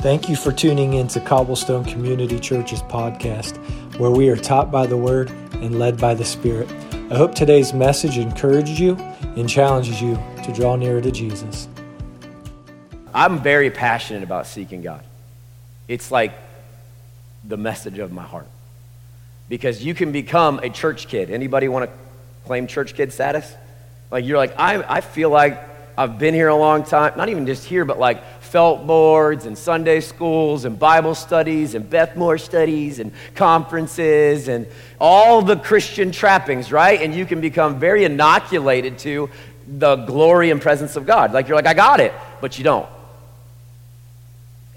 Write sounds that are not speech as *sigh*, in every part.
Thank you for tuning in to Cobblestone Community Church's podcast, where we are taught by the Word and led by the Spirit. I hope today's message encourages you and challenges you to draw nearer to Jesus. I'm very passionate about seeking God. It's like the message of my heart. Because you can become a church kid. Anybody want to claim church kid status? Like you're like, I, I feel like I've been here a long time. Not even just here, but like felt boards and Sunday schools and Bible studies and Beth Moore studies and conferences and all the Christian trappings, right? And you can become very inoculated to the glory and presence of God. Like you're like, I got it, but you don't.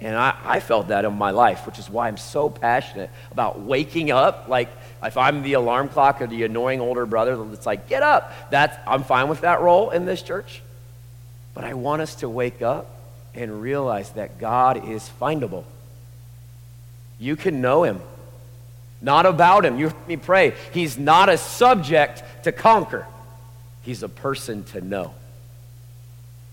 And I, I felt that in my life, which is why I'm so passionate about waking up. Like, if I'm the alarm clock or the annoying older brother that's like, get up, that's, I'm fine with that role in this church. But I want us to wake up and realize that God is findable. You can know him, not about him. You heard me pray. He's not a subject to conquer, he's a person to know.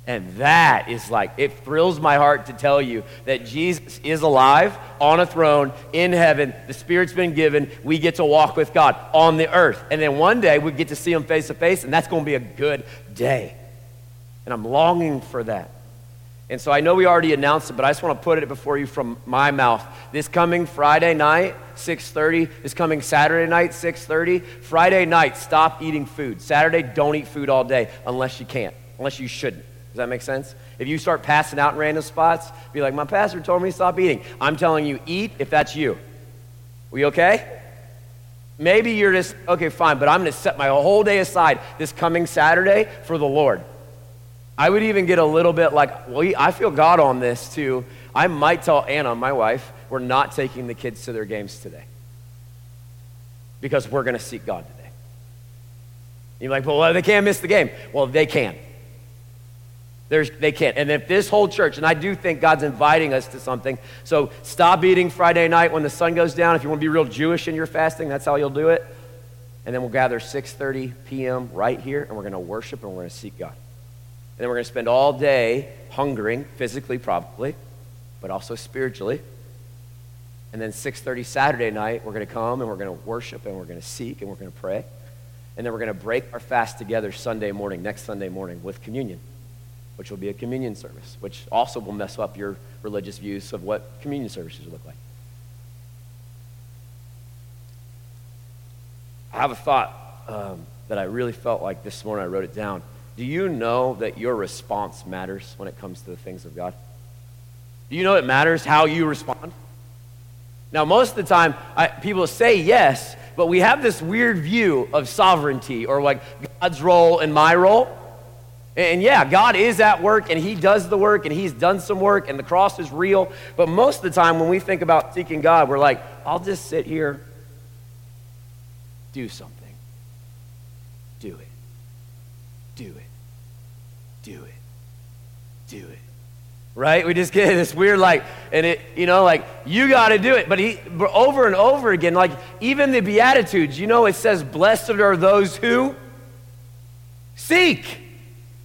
And that is like, it thrills my heart to tell you that Jesus is alive on a throne in heaven. The Spirit's been given. We get to walk with God on the earth. And then one day we get to see Him face to face, and that's going to be a good day. And I'm longing for that. And so I know we already announced it, but I just want to put it before you from my mouth. This coming Friday night, 6:30, this coming Saturday night, 6:30, Friday night, stop eating food. Saturday, don't eat food all day unless you can't, unless you shouldn't. Does that make sense? If you start passing out in random spots, be like, "My pastor told me to stop eating." I'm telling you, eat if that's you. We okay? Maybe you're just okay, fine, but I'm going to set my whole day aside this coming Saturday for the Lord. I would even get a little bit like, well, I feel God on this too. I might tell Anna, my wife, we're not taking the kids to their games today because we're going to seek God today. You're like, well, they can't miss the game. Well, they can. There's, they can't. And if this whole church, and I do think God's inviting us to something, so stop eating Friday night when the sun goes down. If you want to be real Jewish in your fasting, that's how you'll do it. And then we'll gather 6.30 p.m. right here, and we're going to worship and we're going to seek God. And then we're going to spend all day hungering, physically probably, but also spiritually. And then 6:30 Saturday night, we're going to come and we're going to worship and we're going to seek and we're going to pray. And then we're going to break our fast together Sunday morning, next Sunday morning with communion, which will be a communion service, which also will mess up your religious views of what communion services look like. I have a thought um, that I really felt like this morning. I wrote it down. Do you know that your response matters when it comes to the things of God? Do you know it matters how you respond? Now, most of the time, I, people say yes, but we have this weird view of sovereignty or like God's role and my role. And yeah, God is at work and He does the work and He's done some work and the cross is real. But most of the time, when we think about seeking God, we're like, I'll just sit here, do something, do it, do it do it. Do it. Right? We just get this weird, like, and it, you know, like, you got to do it. But he, over and over again, like, even the Beatitudes, you know, it says, Blessed are those who seek.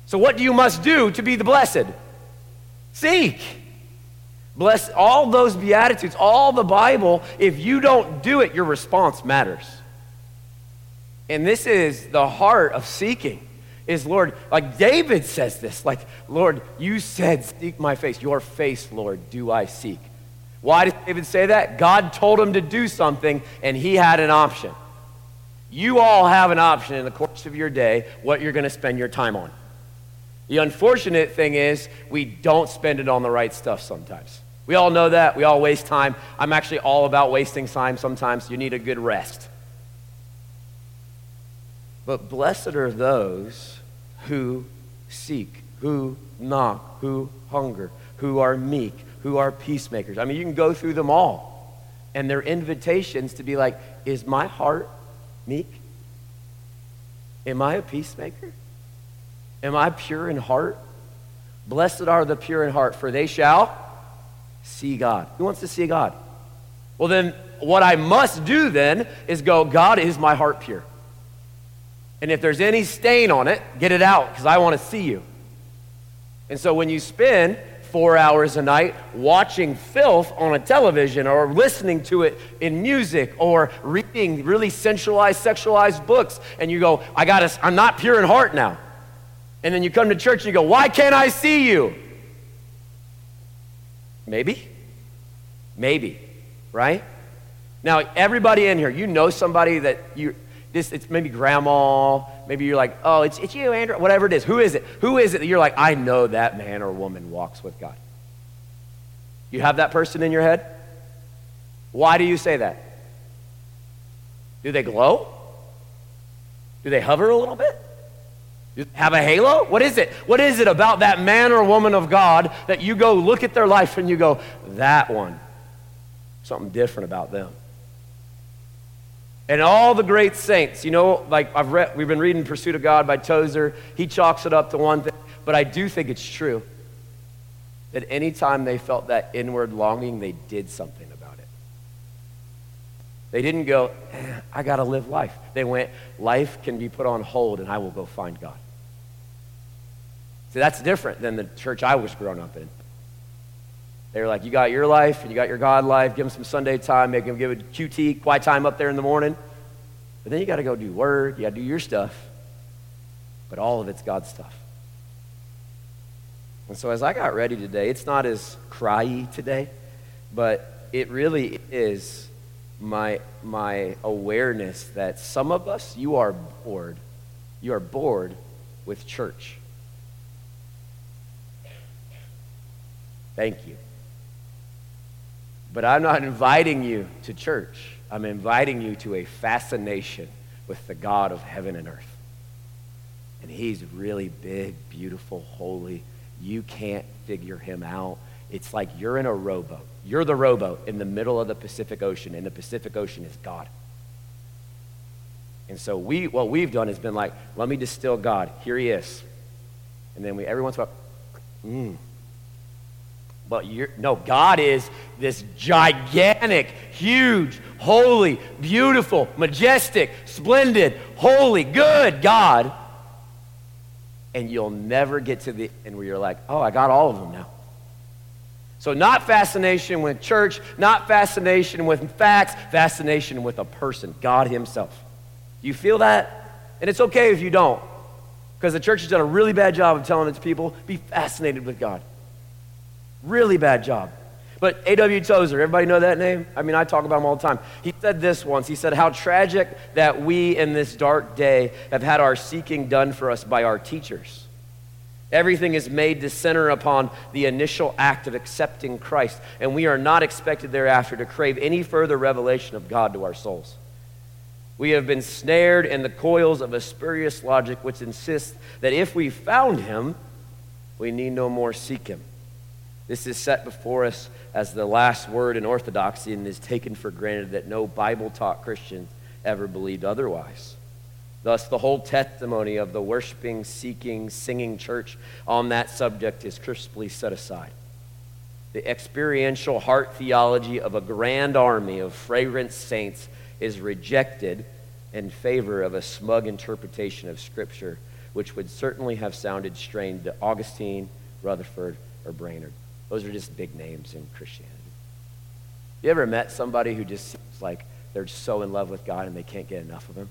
So, what do you must do to be the blessed? Seek. Bless all those Beatitudes, all the Bible. If you don't do it, your response matters. And this is the heart of seeking is, Lord, like David says this, like, Lord, you said, seek my face. Your face, Lord, do I seek. Why did David say that? God told him to do something, and he had an option. You all have an option in the course of your day what you're going to spend your time on. The unfortunate thing is, we don't spend it on the right stuff sometimes. We all know that. We all waste time. I'm actually all about wasting time sometimes. You need a good rest. But blessed are those who seek, who knock, who hunger, who are meek, who are peacemakers. I mean, you can go through them all. And their invitations to be like, is my heart meek? Am I a peacemaker? Am I pure in heart? Blessed are the pure in heart, for they shall see God. Who wants to see God? Well, then, what I must do then is go, God, is my heart pure? And if there's any stain on it, get it out because I want to see you. And so when you spend four hours a night watching filth on a television or listening to it in music or reading really sensualized, sexualized books. And you go, I got to, I'm not pure in heart now. And then you come to church and you go, Why can't I see you? Maybe. Maybe. Right? Now, everybody in here, you know somebody that you, this, it's maybe grandma, maybe you're like, oh, it's, it's you, Andrew, whatever it is. Who is it? Who is it that you're like, I know that man or woman walks with God? You have that person in your head? Why do you say that? Do they glow? Do they hover a little bit? You have a halo? What is it? What is it about that man or woman of God that you go look at their life and you go, that one, something different about them? And all the great saints, you know, like I've read, we've been reading Pursuit of God by Tozer. He chalks it up to one thing, but I do think it's true that anytime they felt that inward longing, they did something about it. They didn't go, eh, I got to live life. They went, life can be put on hold and I will go find God. See, that's different than the church I was growing up in. They were like, You got your life and you got your God life. Give them some Sunday time. Make them give a QT, quiet time up there in the morning. But then you got to go do work. You got to do your stuff. But all of it's God's stuff. And so as I got ready today, it's not as cryy today, but it really is my, my awareness that some of us, you are bored. You are bored with church. Thank you. But I'm not inviting you to church. I'm inviting you to a fascination with the God of heaven and earth. And he's really big, beautiful, holy. You can't figure him out. It's like you're in a rowboat. You're the rowboat in the middle of the Pacific Ocean, and the Pacific Ocean is God. And so we, what we've done has been like, let me distill God. Here he is. And then we, every once in a while, mmm, but you're, no, God is this gigantic, huge, holy, beautiful, majestic, splendid, holy, good God. And you'll never get to the end where you're like, oh, I got all of them now. So, not fascination with church, not fascination with facts, fascination with a person, God Himself. You feel that? And it's okay if you don't, because the church has done a really bad job of telling its people, be fascinated with God. Really bad job. But A.W. Tozer, everybody know that name? I mean, I talk about him all the time. He said this once. He said, How tragic that we in this dark day have had our seeking done for us by our teachers. Everything is made to center upon the initial act of accepting Christ, and we are not expected thereafter to crave any further revelation of God to our souls. We have been snared in the coils of a spurious logic which insists that if we found him, we need no more seek him. This is set before us as the last word in orthodoxy and is taken for granted that no Bible taught Christian ever believed otherwise. Thus, the whole testimony of the worshiping, seeking, singing church on that subject is crisply set aside. The experiential heart theology of a grand army of fragrant saints is rejected in favor of a smug interpretation of Scripture, which would certainly have sounded strange to Augustine, Rutherford, or Brainerd. Those are just big names in Christianity. You ever met somebody who just seems like they're so in love with God and they can't get enough of Him?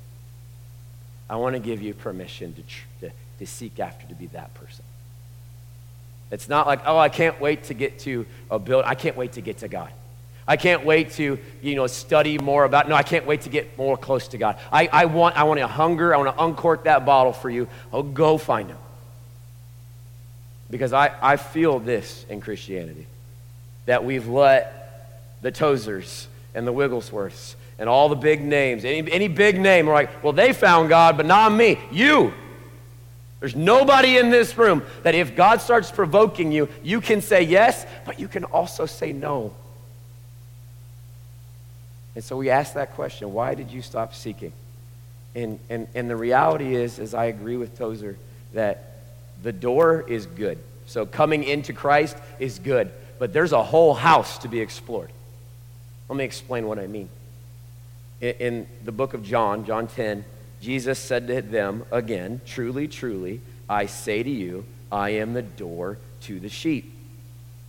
I want to give you permission to, tr- to, to seek after to be that person. It's not like, oh, I can't wait to get to a build. I can't wait to get to God. I can't wait to, you know, study more about. No, I can't wait to get more close to God. I, I want, I want to hunger. I want to uncork that bottle for you. Oh, go find Him. Because I, I feel this in Christianity that we've let the Tozers and the Wigglesworths and all the big names, any, any big name, we're like, well, they found God, but not me. You. There's nobody in this room that if God starts provoking you, you can say yes, but you can also say no. And so we ask that question why did you stop seeking? And, and, and the reality is, as I agree with Tozer, that the door is good. So coming into Christ is good. But there's a whole house to be explored. Let me explain what I mean. In, in the book of John, John 10, Jesus said to them again, Truly, truly, I say to you, I am the door to the sheep.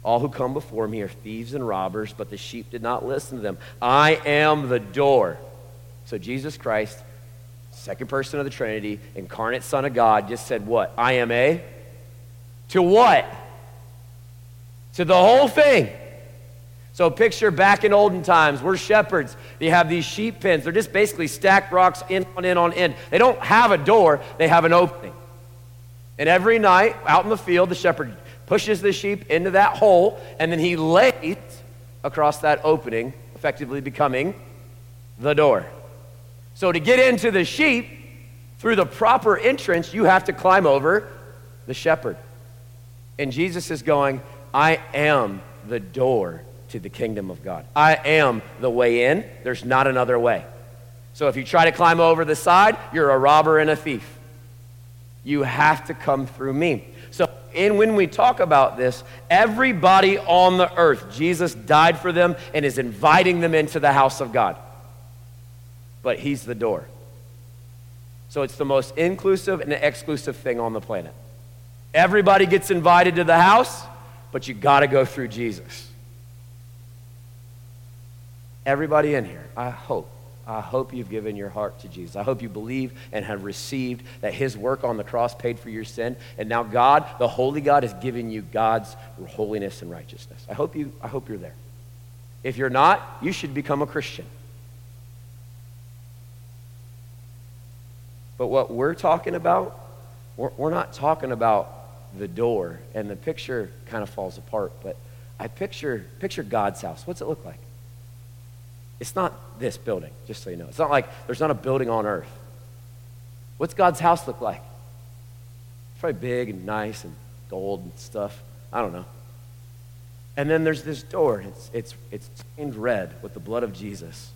All who come before me are thieves and robbers, but the sheep did not listen to them. I am the door. So Jesus Christ, second person of the Trinity, incarnate Son of God, just said what? I am a? To what? To the whole thing. So picture back in olden times, we're shepherds. You have these sheep pens. They're just basically stacked rocks in on in on end. They don't have a door, they have an opening. And every night out in the field, the shepherd pushes the sheep into that hole, and then he lays across that opening, effectively becoming the door. So to get into the sheep, through the proper entrance, you have to climb over the shepherd. And Jesus is going, I am the door to the kingdom of God. I am the way in. There's not another way. So if you try to climb over the side, you're a robber and a thief. You have to come through me. So and when we talk about this, everybody on the earth, Jesus died for them and is inviting them into the house of God. But He's the door. So it's the most inclusive and exclusive thing on the planet. Everybody gets invited to the house, but you got to go through Jesus. Everybody in here, I hope, I hope you've given your heart to Jesus. I hope you believe and have received that his work on the cross paid for your sin. And now God, the holy God, has given you God's holiness and righteousness. I hope, you, I hope you're there. If you're not, you should become a Christian. But what we're talking about, we're, we're not talking about the door, and the picture kind of falls apart. But I picture, picture God's house. What's it look like? It's not this building, just so you know. It's not like there's not a building on earth. What's God's house look like? It's probably big and nice and gold and stuff. I don't know. And then there's this door. It's, it's, it's stained red with the blood of Jesus.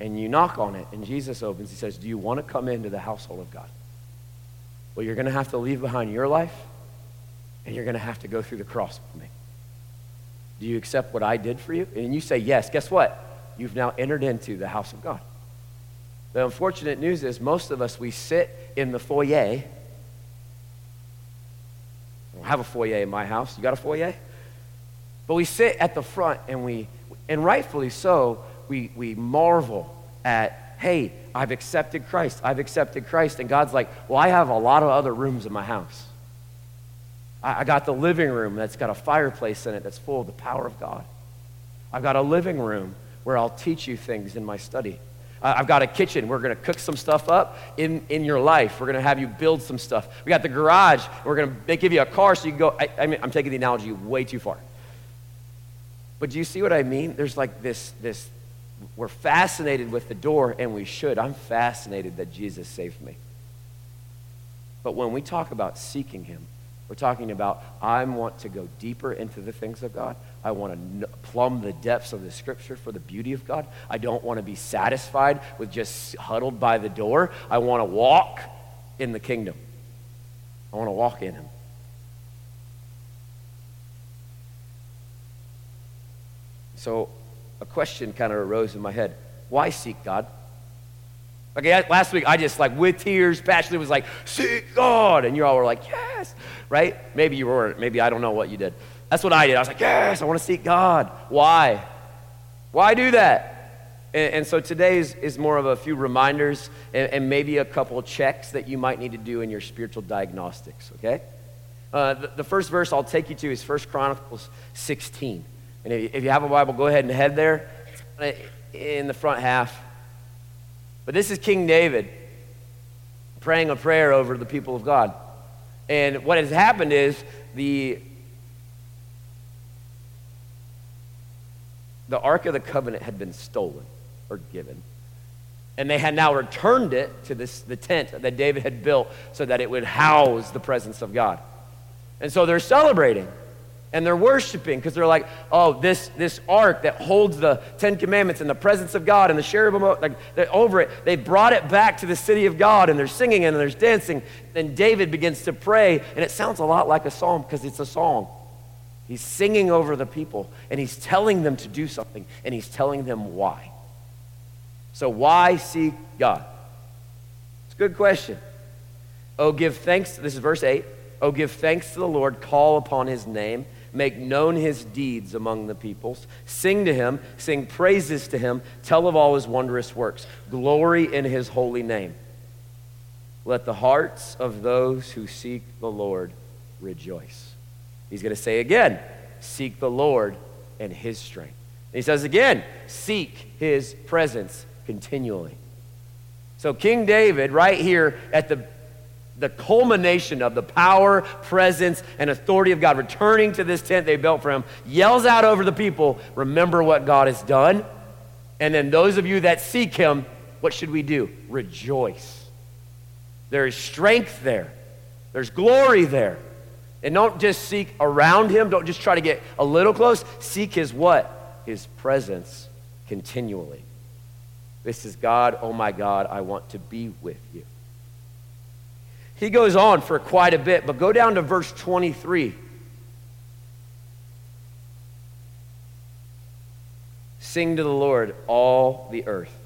And you knock on it, and Jesus opens. He says, Do you want to come into the household of God? Well, you're going to have to leave behind your life, and you're going to have to go through the cross with me. Do you accept what I did for you? And you say yes. Guess what? You've now entered into the house of God. The unfortunate news is most of us, we sit in the foyer. I don't have a foyer in my house. You got a foyer? But we sit at the front and we, and rightfully so, we, we marvel at, hey, I've accepted Christ. I've accepted Christ. And God's like, well, I have a lot of other rooms in my house. I, I got the living room that's got a fireplace in it that's full of the power of God. I've got a living room where I'll teach you things in my study. I've got a kitchen. We're going to cook some stuff up in, in your life. We're going to have you build some stuff. We got the garage. We're going to give you a car so you can go. I, I mean, I'm taking the analogy way too far. But do you see what I mean? There's like this, this, we're fascinated with the door, and we should. I'm fascinated that Jesus saved me. But when we talk about seeking Him, we're talking about, I want to go deeper into the things of God. I want to plumb the depths of the scripture for the beauty of God. I don't want to be satisfied with just huddled by the door. I want to walk in the kingdom. I want to walk in Him. So a question kind of arose in my head why seek God? Okay, last week I just like with tears, passionately was like, seek God. And you all were like, yes, right? Maybe you weren't. Maybe I don't know what you did. That's what I did. I was like, yes, I want to seek God. Why? Why do that? And, and so today is, is, more of a few reminders and, and, maybe a couple checks that you might need to do in your spiritual diagnostics, okay? Uh, the, the, first verse I'll take you to is First Chronicles 16. And if you, have a Bible, go ahead and head there. in the front half. But this is King David praying a prayer over the people of God. And what has happened is the the Ark of the Covenant had been stolen or given. And they had now returned it to this, the tent that David had built so that it would house the presence of God. And so they're celebrating and they're worshiping because they're like, oh, this, this ark that holds the Ten Commandments and the presence of God and the cherubim like, over it, they brought it back to the city of God and they're singing and there's dancing. Then David begins to pray, and it sounds a lot like a psalm because it's a song. He's singing over the people and he's telling them to do something and he's telling them why. So, why seek God? It's a good question. Oh, give thanks. This is verse 8. Oh, give thanks to the Lord, call upon his name Make known his deeds among the peoples. Sing to him, sing praises to him, tell of all his wondrous works. Glory in his holy name. Let the hearts of those who seek the Lord rejoice. He's going to say again, seek the Lord and his strength. And he says again, seek his presence continually. So, King David, right here at the, the culmination of the power, presence, and authority of God, returning to this tent they built for him, yells out over the people, Remember what God has done. And then, those of you that seek him, what should we do? Rejoice. There is strength there, there's glory there. And don't just seek around him, don't just try to get a little close. Seek his what? His presence continually. This is God, oh my God, I want to be with you. He goes on for quite a bit, but go down to verse 23. Sing to the Lord, all the earth.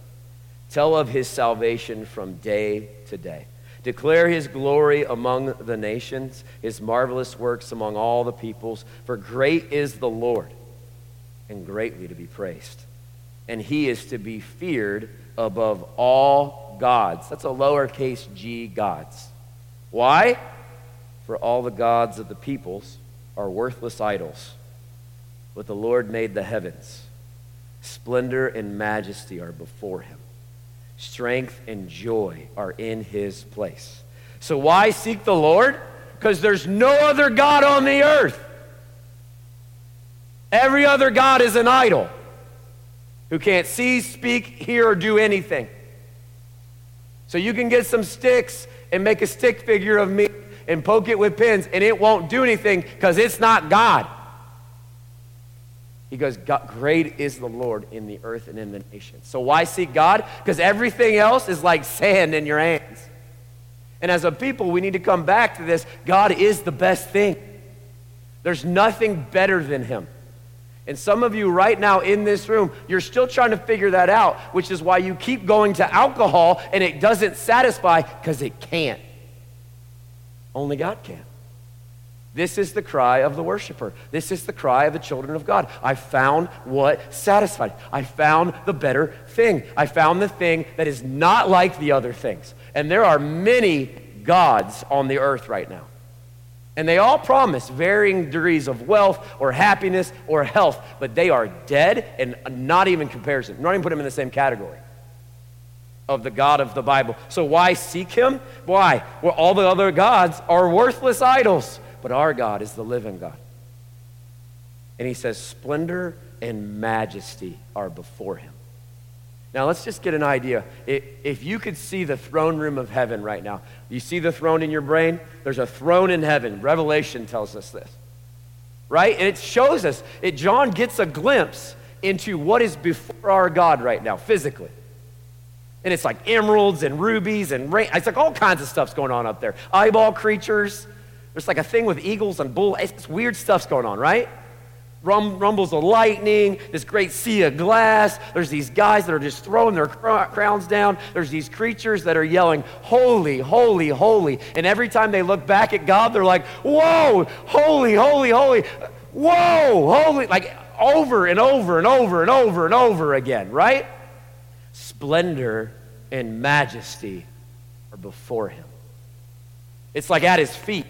Tell of his salvation from day to day. Declare his glory among the nations, his marvelous works among all the peoples. For great is the Lord, and greatly to be praised. And he is to be feared above all gods. That's a lowercase g gods. Why? For all the gods of the peoples are worthless idols. But the Lord made the heavens. Splendor and majesty are before him strength and joy are in his place. So, why seek the Lord? Because there's no other God on the earth. Every other God is an idol who can't see, speak, hear, or do anything. So, you can get some sticks and make a stick figure of me and poke it with pins, and it won't do anything because it's not God. He goes, Great is the Lord in the earth and in the nations. So why seek God? Because everything else is like sand in your hands. And as a people, we need to come back to this God is the best thing. There's nothing better than Him. And some of you right now in this room, you're still trying to figure that out, which is why you keep going to alcohol and it doesn't satisfy because it can't. Only God can. This is the cry of the worshiper. This is the cry of the children of God. I found what satisfied. I found the better thing. I found the thing that is not like the other things. And there are many gods on the earth right now. And they all promise varying degrees of wealth or happiness or health, but they are dead and not even comparison. Not even put them in the same category of the God of the Bible. So why seek him? Why? Well, all the other gods are worthless idols but our God is the living God. And he says, splendor and majesty are before him. Now, let's just get an idea. If you could see the throne room of heaven right now, you see the throne in your brain? There's a throne in heaven. Revelation tells us this, right? And it shows us, it, John gets a glimpse into what is before our God right now, physically. And it's like emeralds and rubies and rain. It's like all kinds of stuff's going on up there. Eyeball creatures, there's like a thing with eagles and bull. It's weird stuff's going on, right? Rum, rumbles of lightning, this great sea of glass. There's these guys that are just throwing their crowns down. There's these creatures that are yelling, Holy, holy, holy. And every time they look back at God, they're like, Whoa, holy, holy, holy. Whoa, holy. Like over and over and over and over and over again, right? Splendor and majesty are before him. It's like at his feet.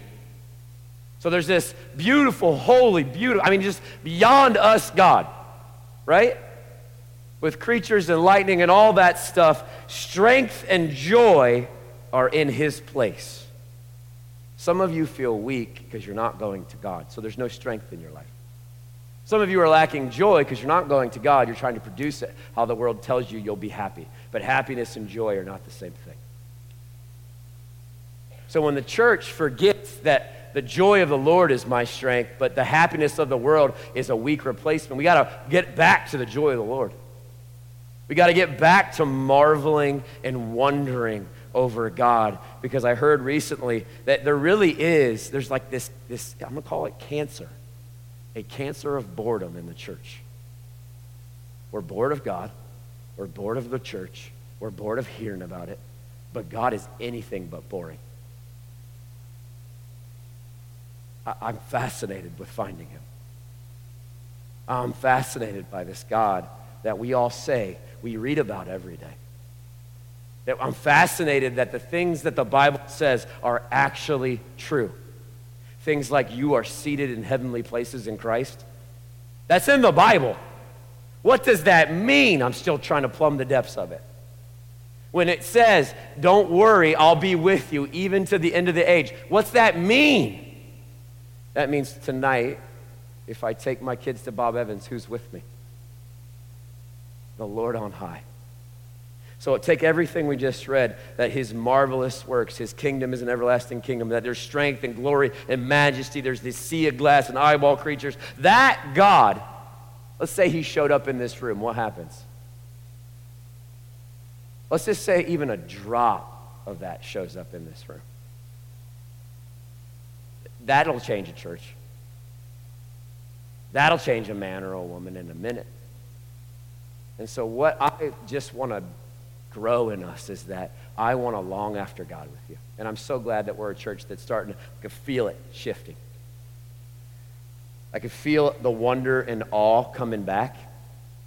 So there's this beautiful, holy, beautiful, I mean, just beyond us God, right? With creatures and lightning and all that stuff, strength and joy are in his place. Some of you feel weak because you're not going to God, so there's no strength in your life. Some of you are lacking joy because you're not going to God. You're trying to produce it how the world tells you you'll be happy. But happiness and joy are not the same thing. So when the church forgets that the joy of the Lord is my strength, but the happiness of the world is a weak replacement. We got to get back to the joy of the Lord. We got to get back to marveling and wondering over God because I heard recently that there really is, there's like this, this I'm going to call it cancer, a cancer of boredom in the church. We're bored of God, we're bored of the church, we're bored of hearing about it, but God is anything but boring. I'm fascinated with finding him. I'm fascinated by this God that we all say we read about every day. That I'm fascinated that the things that the Bible says are actually true. Things like you are seated in heavenly places in Christ. That's in the Bible. What does that mean? I'm still trying to plumb the depths of it. When it says, Don't worry, I'll be with you even to the end of the age, what's that mean? That means tonight, if I take my kids to Bob Evans, who's with me? The Lord on high. So take everything we just read that his marvelous works, his kingdom is an everlasting kingdom, that there's strength and glory and majesty, there's this sea of glass and eyeball creatures. That God, let's say he showed up in this room, what happens? Let's just say even a drop of that shows up in this room. That'll change a church. That'll change a man or a woman in a minute. And so, what I just want to grow in us is that I want to long after God with you. And I'm so glad that we're a church that's starting to feel it shifting. I can feel the wonder and awe coming back.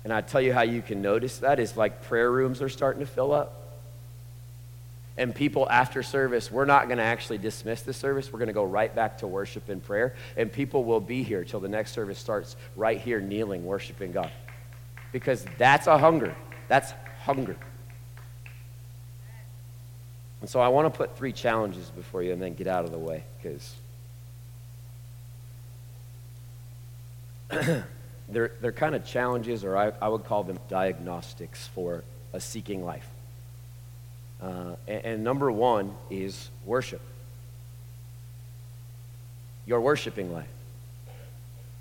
And I tell you how you can notice that is like prayer rooms are starting to fill up. And people after service, we're not going to actually dismiss the service. We're going to go right back to worship and prayer. And people will be here till the next service starts right here, kneeling, worshiping God. Because that's a hunger. That's hunger. And so I want to put three challenges before you and then get out of the way because *clears throat* they're, they're kind of challenges, or I, I would call them diagnostics for a seeking life. Uh, and, and number one is worship. Your worshiping life.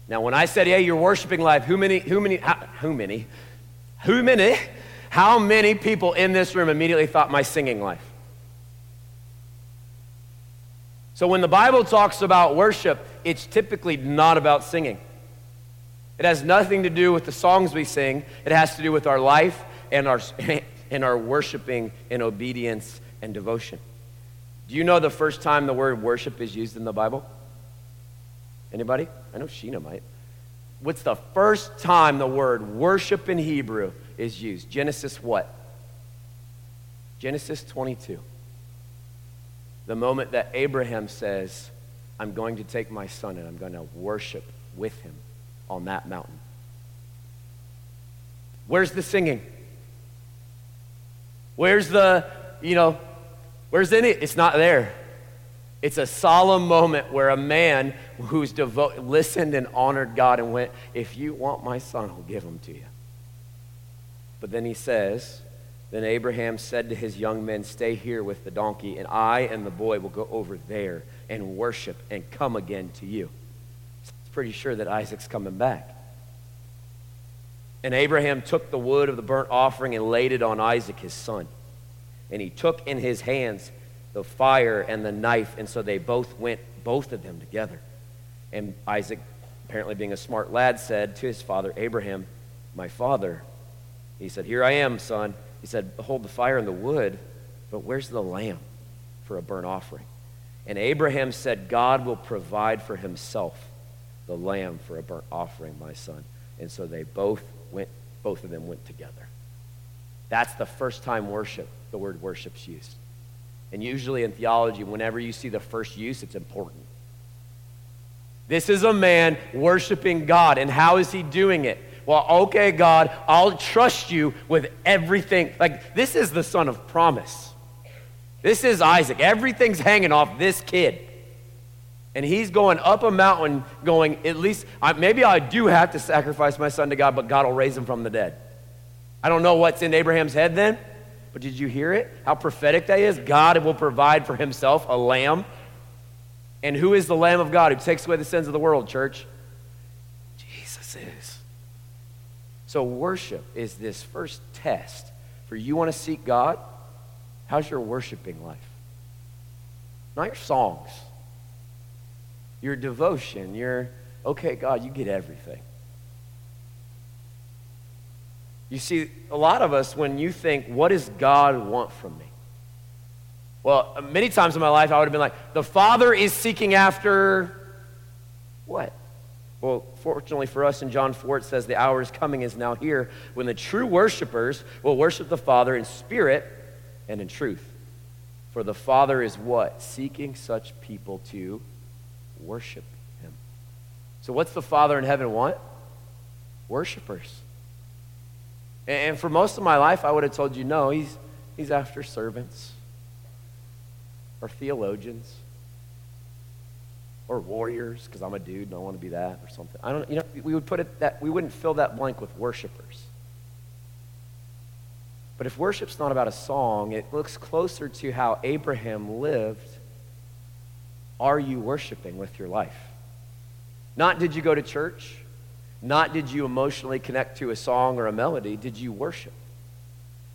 Now, when I said, "Hey, your worshiping life," who many, who many, how, who many, who many, how many people in this room immediately thought my singing life? So when the Bible talks about worship, it's typically not about singing. It has nothing to do with the songs we sing. It has to do with our life and our, and our worshiping in obedience and devotion. Do you know the first time the word worship is used in the Bible? Anybody? I know Sheena might. What's the first time the word worship in Hebrew is used? Genesis what? Genesis 22 the moment that Abraham says, I'm going to take my son and I'm going to worship with him on that mountain. Where's the singing? Where's the, you know, where's in it? It's not there. It's a solemn moment where a man who's devoted, listened and honored God and went, If you want my son, I'll give him to you. But then he says, then Abraham said to his young men, Stay here with the donkey, and I and the boy will go over there and worship and come again to you. It's pretty sure that Isaac's coming back. And Abraham took the wood of the burnt offering and laid it on Isaac, his son. And he took in his hands the fire and the knife, and so they both went, both of them together. And Isaac, apparently being a smart lad, said to his father, Abraham, My father. He said, Here I am, son. He said, Behold the fire and the wood, but where's the lamb for a burnt offering? And Abraham said, God will provide for himself the lamb for a burnt offering, my son. And so they both went, both of them went together. That's the first time worship, the word worship's used. And usually in theology, whenever you see the first use, it's important. This is a man worshiping God. And how is he doing it? Well, okay, God, I'll trust you with everything. Like, this is the son of promise. This is Isaac. Everything's hanging off this kid. And he's going up a mountain, going, at least, maybe I do have to sacrifice my son to God, but God will raise him from the dead. I don't know what's in Abraham's head then, but did you hear it? How prophetic that is? God will provide for himself a lamb. And who is the Lamb of God who takes away the sins of the world, church? Jesus is. So, worship is this first test for you want to seek God? How's your worshiping life? Not your songs, your devotion, your, okay, God, you get everything. You see, a lot of us, when you think, what does God want from me? Well, many times in my life, I would have been like, the Father is seeking after what? Well, fortunately for us in John 4, it says, The hour is coming, is now here, when the true worshipers will worship the Father in spirit and in truth. For the Father is what? Seeking such people to worship Him. So, what's the Father in heaven want? Worshipers. And for most of my life, I would have told you no, He's, he's after servants or theologians or warriors because I'm a dude and I want to be that or something. I don't you know we would put it that we wouldn't fill that blank with worshipers. But if worship's not about a song, it looks closer to how Abraham lived. Are you worshiping with your life? Not did you go to church? Not did you emotionally connect to a song or a melody? Did you worship?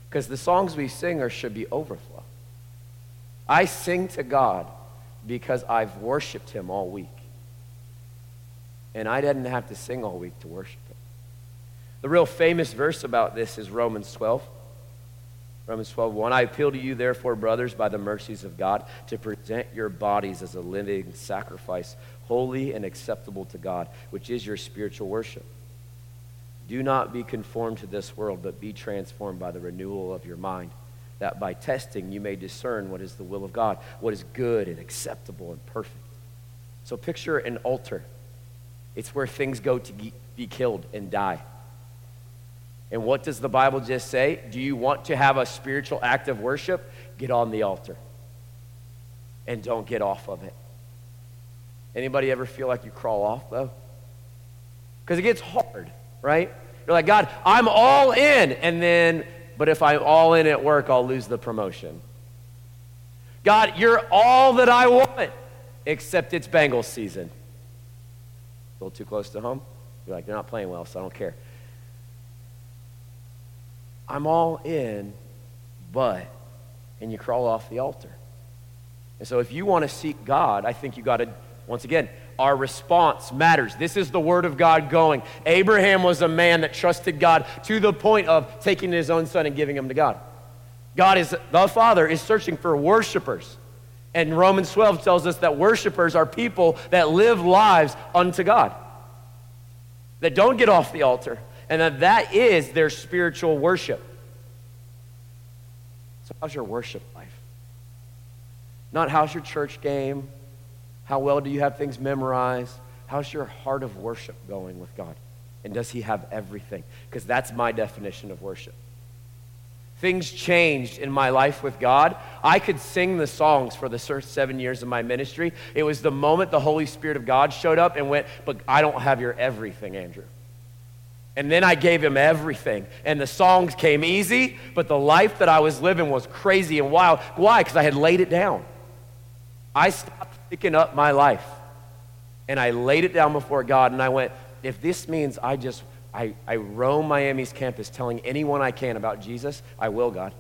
Because the songs we sing are, should be overflow. I sing to God because I've worshiped him all week. And I didn't have to sing all week to worship him. The real famous verse about this is Romans 12. Romans 12, 1. I appeal to you, therefore, brothers, by the mercies of God, to present your bodies as a living sacrifice, holy and acceptable to God, which is your spiritual worship. Do not be conformed to this world, but be transformed by the renewal of your mind that by testing you may discern what is the will of God, what is good and acceptable and perfect. So picture an altar. It's where things go to be killed and die. And what does the Bible just say? Do you want to have a spiritual act of worship? Get on the altar. And don't get off of it. Anybody ever feel like you crawl off though? Because it gets hard, right? You're like, God, I'm all in. And then but if I'm all in at work, I'll lose the promotion. God, you're all that I want, except it's Bengals season. A little too close to home? You're like, they're not playing well, so I don't care. I'm all in, but, and you crawl off the altar. And so if you want to seek God, I think you got to, once again, our response matters. This is the word of God going. Abraham was a man that trusted God to the point of taking his own son and giving him to God. God is, the Father is searching for worshipers. And Romans 12 tells us that worshipers are people that live lives unto God, that don't get off the altar, and that that is their spiritual worship. So, how's your worship life? Not how's your church game, how well do you have things memorized? How's your heart of worship going with God? And does He have everything? Because that's my definition of worship. Things changed in my life with God. I could sing the songs for the first seven years of my ministry. It was the moment the Holy Spirit of God showed up and went, But I don't have your everything, Andrew. And then I gave him everything. And the songs came easy, but the life that I was living was crazy and wild. Why? Because I had laid it down. I stopped picking up my life. And I laid it down before God and I went, if this means I just, I, I roam Miami's campus telling anyone I can about Jesus, I will, God.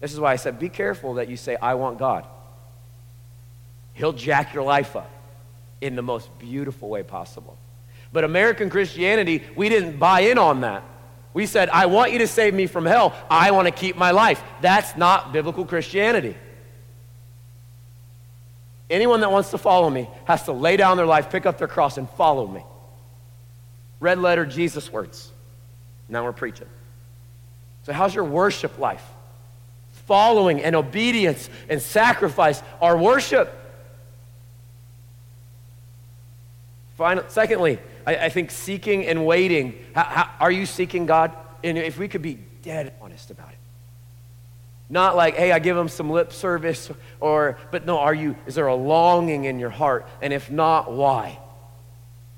This is why I said, be careful that you say, I want God. He'll jack your life up in the most beautiful way possible. But American Christianity, we didn't buy in on that. We said, I want you to save me from hell. I want to keep my life. That's not biblical Christianity. Anyone that wants to follow me has to lay down their life, pick up their cross, and follow me. Red letter Jesus words. Now we're preaching. So, how's your worship life? Following and obedience and sacrifice are worship. Final, secondly, I, I think seeking and waiting. How, how, are you seeking God? And if we could be dead honest about it. Not like, hey, I give them some lip service, or, but no, are you, is there a longing in your heart? And if not, why?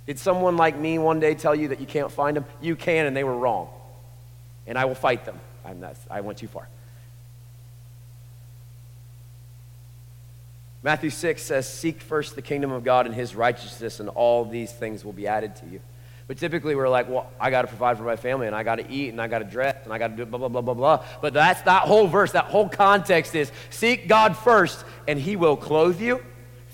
Did someone like me one day tell you that you can't find them? You can, and they were wrong. And I will fight them. I'm not, I went too far. Matthew 6 says, Seek first the kingdom of God and his righteousness, and all these things will be added to you. But typically we're like, well, I got to provide for my family and I got to eat and I got to dress and I got to do blah, blah, blah, blah, blah. But that's that whole verse, that whole context is seek God first and he will clothe you,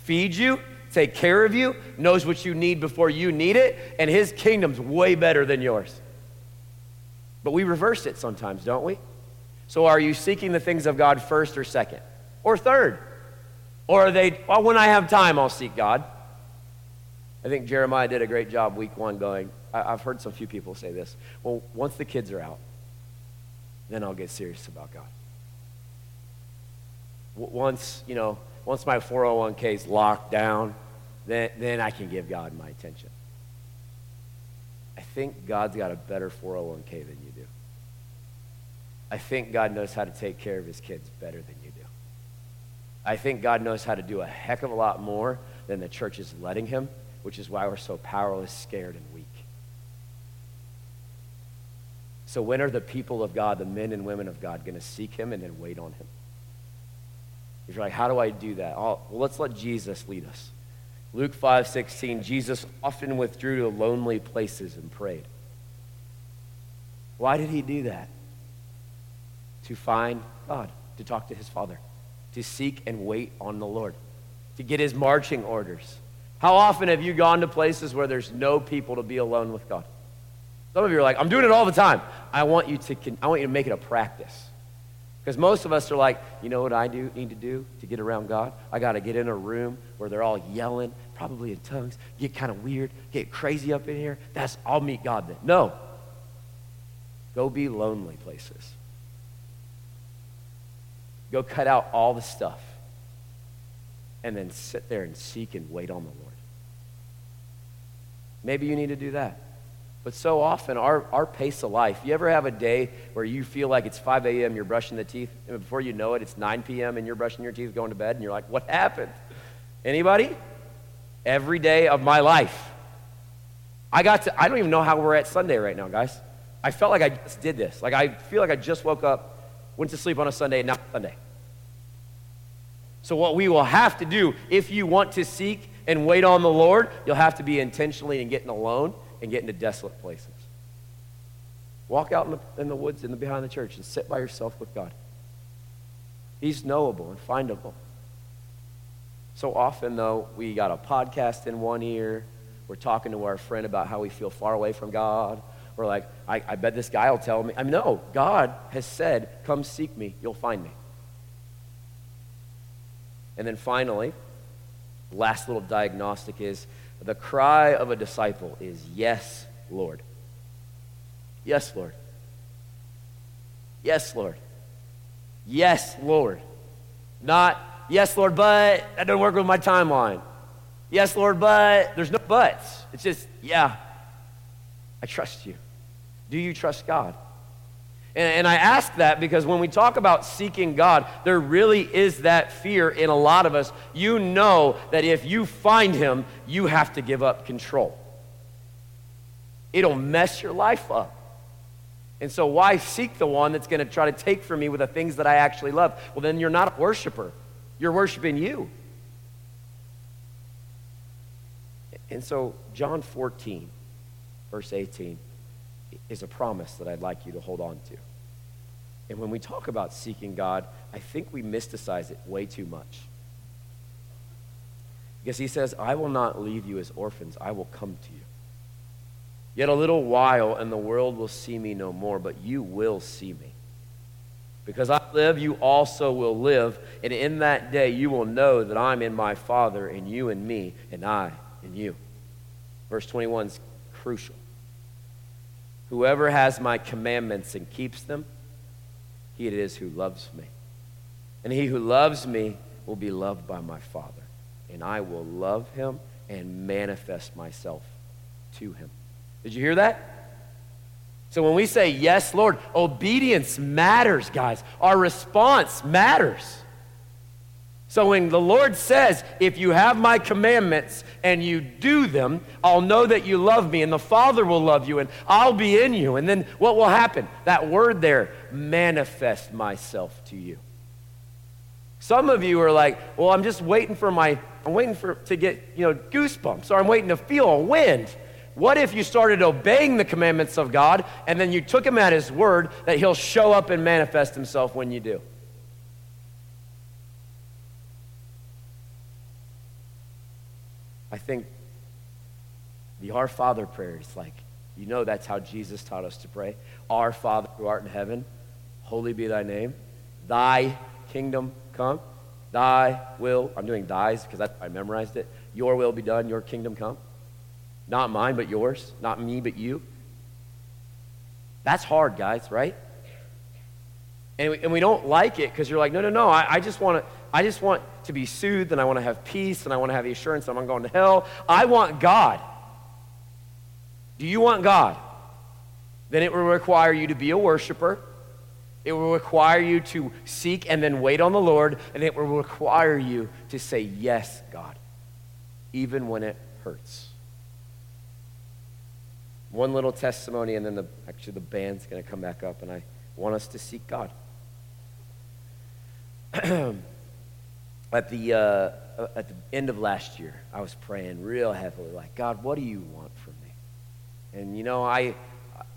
feed you, take care of you, knows what you need before you need it, and his kingdom's way better than yours. But we reverse it sometimes, don't we? So are you seeking the things of God first or second? Or third? Or are they, well, when I have time, I'll seek God? I think Jeremiah did a great job week one going, I, have heard some few people say this. Well, once the kids are out, then I'll get serious about God. Once, you know, once my 401k is locked down, then, then I can give God my attention. I think God's got a better 401k than you do. I think God knows how to take care of his kids better than you. I think God knows how to do a heck of a lot more than the church is letting him, which is why we're so powerless, scared, and weak. So, when are the people of God, the men and women of God, going to seek him and then wait on him? If you're like, how do I do that? Oh, well, let's let Jesus lead us. Luke 5 16, Jesus often withdrew to lonely places and prayed. Why did he do that? To find God, to talk to his Father, to seek and wait on the Lord, to get his marching orders. How often have you gone to places where there's no people to be alone with God? Some of you are like, I'm doing it all the time. I want you to, I want you to make it a practice. Because most of us are like, you know what I do need to do to get around God? I got to get in a room where they're all yelling, probably in tongues, get kind of weird, get crazy up in here. That's I'll meet God then. No. Go be lonely places. Go cut out all the stuff. And then sit there and seek and wait on the Lord. Maybe you need to do that. But so often, our, our pace of life, you ever have a day where you feel like it's 5 a.m., you're brushing the teeth, and before you know it, it's 9 p.m., and you're brushing your teeth, going to bed, and you're like, what happened? Anybody? Every day of my life. I got to, I don't even know how we're at Sunday right now, guys. I felt like I just did this. Like, I feel like I just woke up, went to sleep on a Sunday, and now Sunday. So, what we will have to do, if you want to seek and wait on the Lord, you'll have to be intentionally and getting alone and getting to desolate places. Walk out in the, in the woods in the behind the church and sit by yourself with God. He's knowable and findable. So often, though, we got a podcast in one ear. We're talking to our friend about how we feel far away from God. We're like, I, I bet this guy will tell me. I mean, no, God has said, Come seek me, you'll find me. And then finally, last little diagnostic is the cry of a disciple is, Yes, Lord. Yes, Lord. Yes, Lord. Yes, Lord. Not, yes, Lord, but that doesn't work with my timeline. Yes, Lord, but there's no buts. It's just, yeah, I trust you. Do you trust God? And, and, I ask that because when we talk about seeking God, there really is that fear in a lot of us. You know that if you find Him, you have to give up control. It'll mess your life up. And so, why seek the one that's going to try to take from me with the things that I actually love? Well, then you're not a worshiper, you're worshiping you. And so, John 14, verse 18 is a promise that I'd like you to hold on to. And when we talk about seeking God, I think we mysticize it way too much. Because he says, I will not leave you as orphans, I will come to you. Yet a little while, and the world will see me no more, but you will see me. Because I live, you also will live, and in that day you will know that I'm in my Father, and you in me, and I in you. Verse 21 is crucial. Whoever has my commandments and keeps them, he it is who loves me. And he who loves me will be loved by my Father, and I will love him and manifest myself to him. Did you hear that? So when we say, Yes, Lord, obedience matters, guys. Our response matters. So when the Lord says, If you have my commandments and you do them, I'll know that you love me, and the Father will love you, and I'll be in you. And then what will happen? That word there, manifest myself to you. Some of you are like, Well, I'm just waiting for my, I'm waiting for to get, you know, goosebumps, or I'm waiting to feel a wind. What if you started obeying the commandments of God and then you took him at his word that he'll show up and manifest himself when you do? I think the Our Father prayer is like, you know, that's how Jesus taught us to pray. Our Father who art in heaven, holy be thy name. Thy kingdom come. Thy will, I'm doing thy's because I memorized it. Your will be done, your kingdom come. Not mine, but yours. Not me, but you. That's hard, guys, right? And we, and we don't like it because you're like, no, no, no, I, I just want to. I just want to be soothed and I want to have peace and I want to have the assurance that I'm not going to hell. I want God. Do you want God? Then it will require you to be a worshiper. It will require you to seek and then wait on the Lord. And it will require you to say, Yes, God, even when it hurts. One little testimony, and then the, actually the band's going to come back up, and I want us to seek God. *clears throat* at the, uh, at the end of last year, I was praying real heavily, like, God, what do you want from me? And you know, I,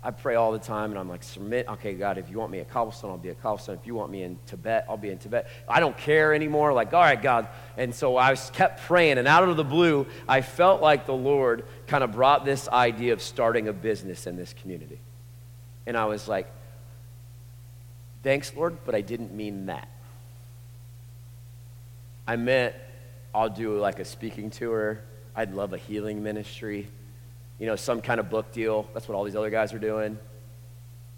I pray all the time, and I'm like, submit. Okay, God, if you want me at Cobblestone, I'll be at Cobblestone. If you want me in Tibet, I'll be in Tibet. I don't care anymore. Like, all right, God. And so I kept praying, and out of the blue, I felt like the Lord kind of brought this idea of starting a business in this community. And I was like, thanks, Lord, but I didn't mean that. I meant I'll do like a speaking tour. I'd love a healing ministry, you know, some kind of book deal. That's what all these other guys are doing.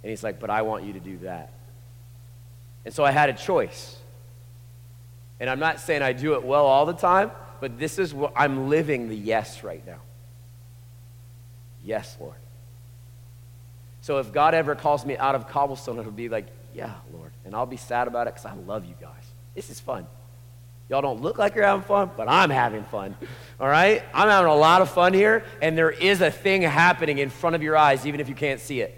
And he's like, but I want you to do that. And so I had a choice. And I'm not saying I do it well all the time, but this is what I'm living the yes right now. Yes, Lord. So if God ever calls me out of cobblestone, it'll be like, yeah, Lord. And I'll be sad about it because I love you guys. This is fun. Y'all don't look like you're having fun, but I'm having fun. All right? I'm having a lot of fun here, and there is a thing happening in front of your eyes, even if you can't see it.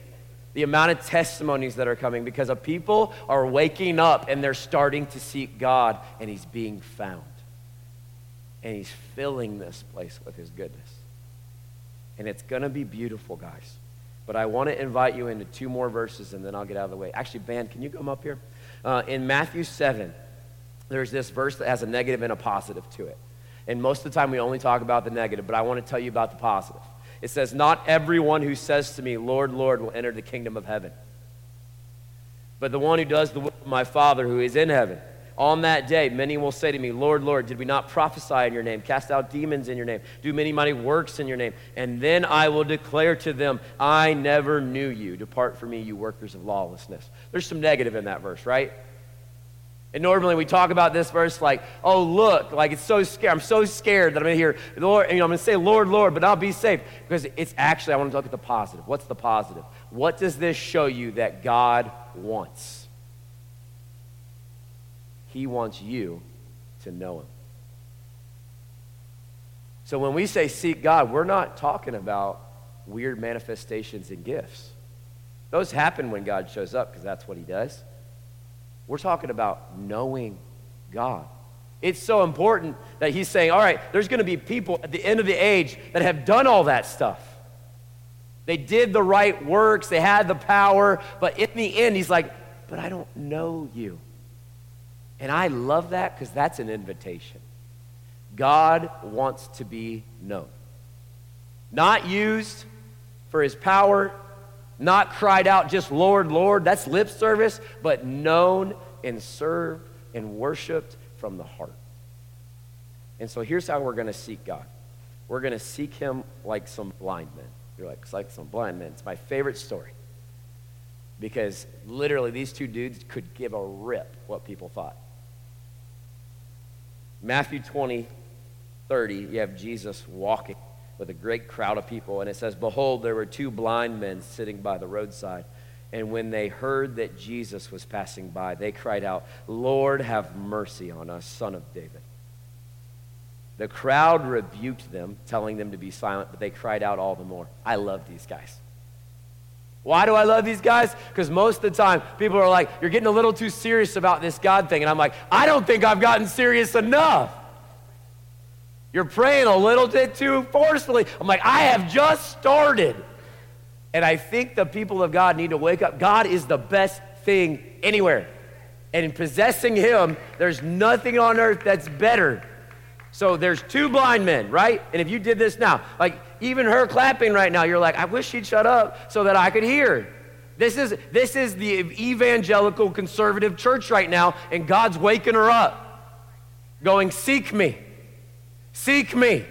The amount of testimonies that are coming because of people are waking up and they're starting to seek God, and He's being found. And He's filling this place with His goodness. And it's going to be beautiful, guys. But I want to invite you into two more verses, and then I'll get out of the way. Actually, Van, can you come up here? Uh, in Matthew 7, there's this verse that has a negative and a positive to it. And most of the time we only talk about the negative, but I want to tell you about the positive. It says, Not everyone who says to me, Lord, Lord, will enter the kingdom of heaven, but the one who does the will of my Father who is in heaven. On that day, many will say to me, Lord, Lord, did we not prophesy in your name, cast out demons in your name, do many mighty works in your name? And then I will declare to them, I never knew you. Depart from me, you workers of lawlessness. There's some negative in that verse, right? And normally we talk about this verse like, oh, look, like it's so scared. I'm so scared that I'm going to hear, Lord, you know, I'm going to say, Lord, Lord, but I'll be safe. Because it's actually, I want to look at the positive. What's the positive? What does this show you that God wants? He wants you to know Him. So when we say seek God, we're not talking about weird manifestations and gifts. Those happen when God shows up because that's what He does. We're talking about knowing God. It's so important that he's saying, all right, there's going to be people at the end of the age that have done all that stuff. They did the right works, they had the power, but in the end, he's like, but I don't know you. And I love that because that's an invitation. God wants to be known, not used for his power, not cried out just Lord, Lord, that's lip service, but known and served and worshiped from the heart. And so here's how we're going to seek God. We're going to seek him like some blind men. You're like, it's like some blind men. It's my favorite story. Because literally, these two dudes could give a rip what people thought. Matthew 20, 30, you have Jesus walking with a great crowd of people. And it says, Behold, there were two blind men sitting by the roadside. And when they heard that Jesus was passing by, they cried out, Lord, have mercy on us, son of David. The crowd rebuked them, telling them to be silent, but they cried out all the more. I love these guys. Why do I love these guys? Because most of the time, people are like, You're getting a little too serious about this God thing. And I'm like, I don't think I've gotten serious enough. You're praying a little bit too forcefully. I'm like, I have just started. And I think the people of God need to wake up. God is the best thing anywhere. And in possessing Him, there's nothing on earth that's better. So there's two blind men, right? And if you did this now, like even her clapping right now, you're like, I wish she'd shut up so that I could hear. This is, this is the evangelical conservative church right now, and God's waking her up, going, Seek me. Seek me.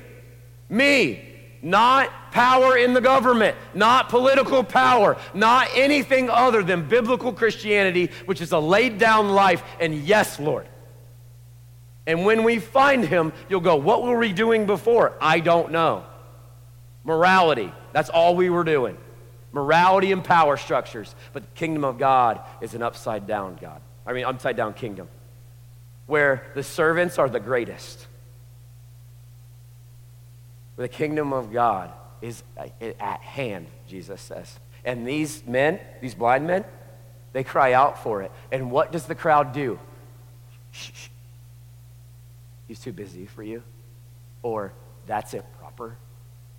Me. Not power in the government, not political power, not anything other than biblical Christianity, which is a laid down life. And yes, Lord. And when we find him, you'll go, What were we doing before? I don't know. Morality, that's all we were doing. Morality and power structures. But the kingdom of God is an upside down God. I mean, upside down kingdom, where the servants are the greatest the kingdom of God is uh, at hand, Jesus says. And these men, these blind men, they cry out for it. And what does the crowd do? Shh, shh. He's too busy for you. Or that's improper.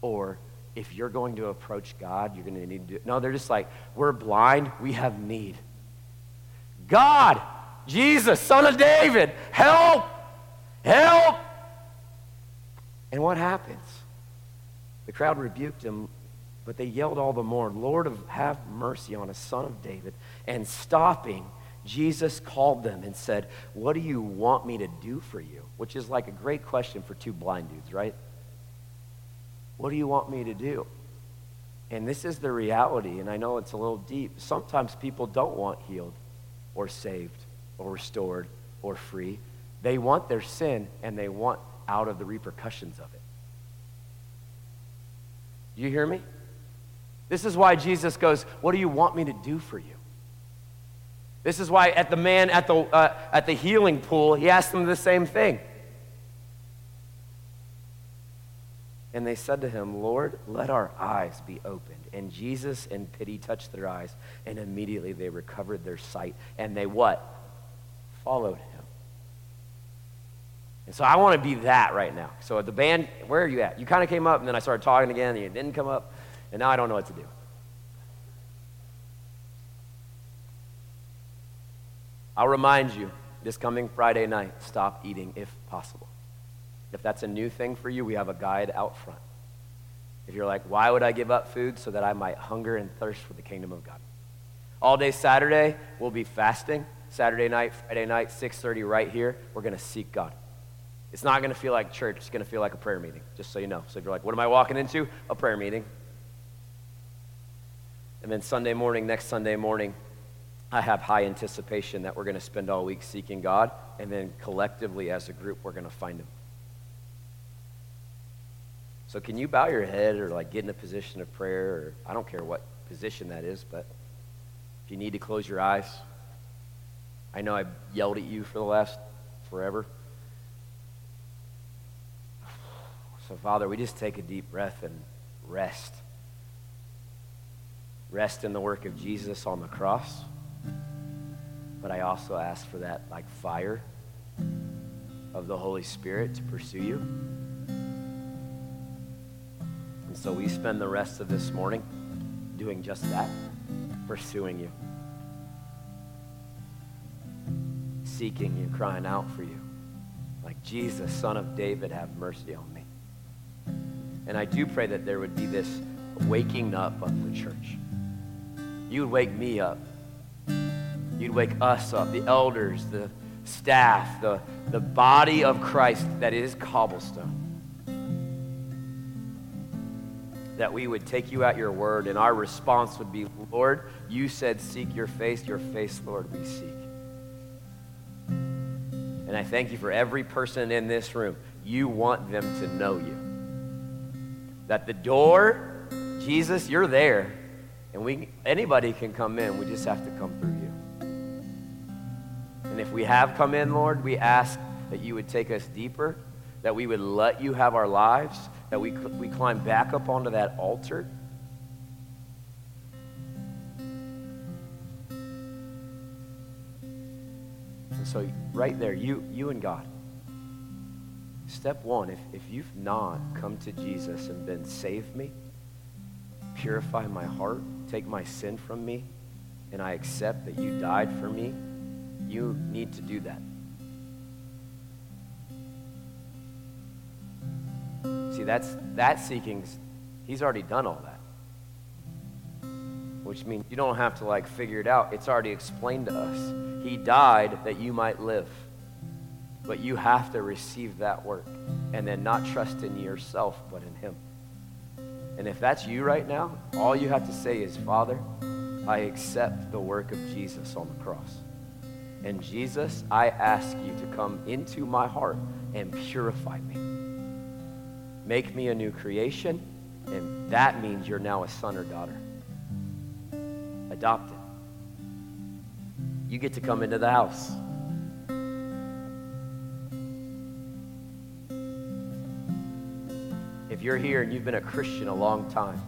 Or if you're going to approach God, you're going to need to No, they're just like, we're blind, we have need. God, Jesus, son of David, help! Help! And what happens? The crowd rebuked him, but they yelled all the more, Lord, have mercy on us, son of David. And stopping, Jesus called them and said, What do you want me to do for you? Which is like a great question for two blind dudes, right? What do you want me to do? And this is the reality, and I know it's a little deep. Sometimes people don't want healed or saved or restored or free. They want their sin and they want out of the repercussions of it. Do you hear me? This is why Jesus goes, What do you want me to do for you? This is why at the man at the, uh, at the healing pool, he asked them the same thing. And they said to him, Lord, let our eyes be opened. And Jesus, in pity, touched their eyes, and immediately they recovered their sight. And they what? Followed him. And so I want to be that right now. So the band, where are you at? You kind of came up, and then I started talking again, and you didn't come up, and now I don't know what to do. I'll remind you this coming Friday night stop eating if possible. If that's a new thing for you, we have a guide out front. If you're like, why would I give up food? So that I might hunger and thirst for the kingdom of God. All day Saturday, we'll be fasting. Saturday night, Friday night, 6.30 right here. We're going to seek God. It's not going to feel like church. It's going to feel like a prayer meeting, just so you know. So if you're like, what am I walking into? A prayer meeting. And then Sunday morning, next Sunday morning, I have high anticipation that we're going to spend all week seeking God, and then collectively as a group, we're going to find Him. So can you bow your head or like get in a position of prayer, or I don't care what position that is, but if you need to close your eyes, I know I yelled at you for the last forever. So, Father, we just take a deep breath and rest. Rest in the work of Jesus on the cross. But I also ask for that, like fire of the Holy Spirit to pursue you. And so we spend the rest of this morning doing just that, pursuing you, seeking you, crying out for you. Like Jesus, Son of David, have mercy on me. And I do pray that there would be this waking up of the church. You would wake me up. You'd wake us up, the elders, the staff, the, the body of Christ that is cobblestone. That we would take you at your word, and our response would be, Lord, you said, Seek your face, your face, Lord, we seek. And I thank you for every person in this room. You want them to know you that the door, Jesus, you're there. And we, anybody can come in. We just have to come through you. And if we have come in, Lord, we ask that you would take us deeper, that we would let you have our lives, that we, we climb back up onto that altar. And so, right there, you, you and God. Step one, if, if you've not come to Jesus and been, save me, purify my heart, take my sin from me, and I accept that you died for me, you need to do that. See, that's that seeking, he's already done all that. Which means you don't have to like figure it out. It's already explained to us. He died that you might live. But you have to receive that work and then not trust in yourself, but in Him. And if that's you right now, all you have to say is, Father, I accept the work of Jesus on the cross. And Jesus, I ask you to come into my heart and purify me. Make me a new creation, and that means you're now a son or daughter. Adopted. You get to come into the house. If you're here and you've been a Christian a long time,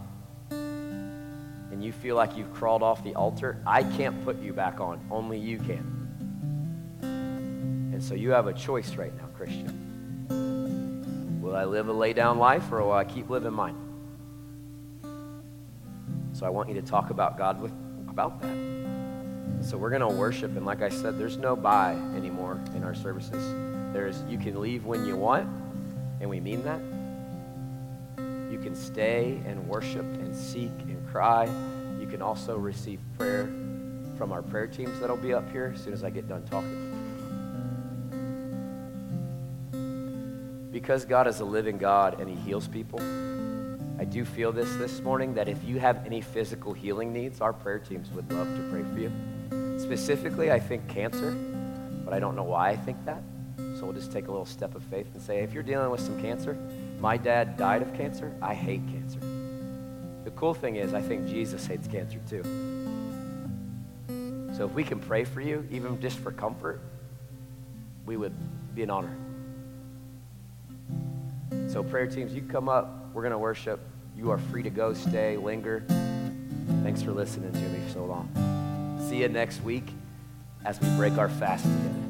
and you feel like you've crawled off the altar, I can't put you back on. Only you can. And so you have a choice right now, Christian. Will I live a lay down life or will I keep living mine? So I want you to talk about God with about that. So we're going to worship and like I said there's no buy anymore in our services. There's you can leave when you want and we mean that. Can stay and worship and seek and cry. You can also receive prayer from our prayer teams that'll be up here as soon as I get done talking. because God is a living God and He heals people, I do feel this this morning that if you have any physical healing needs, our prayer teams would love to pray for you. Specifically, I think cancer, but I don't know why I think that. So we'll just take a little step of faith and say, if you're dealing with some cancer, my dad died of cancer. I hate cancer. The cool thing is, I think Jesus hates cancer too. So if we can pray for you, even just for comfort, we would be an honor. So, prayer teams, you come up. We're going to worship. You are free to go, stay, linger. Thanks for listening to me for so long. See you next week as we break our fast together.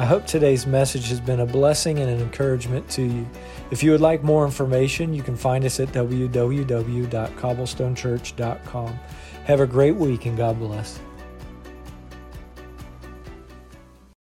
I hope today's message has been a blessing and an encouragement to you. If you would like more information, you can find us at www.cobblestonechurch.com. Have a great week and God bless.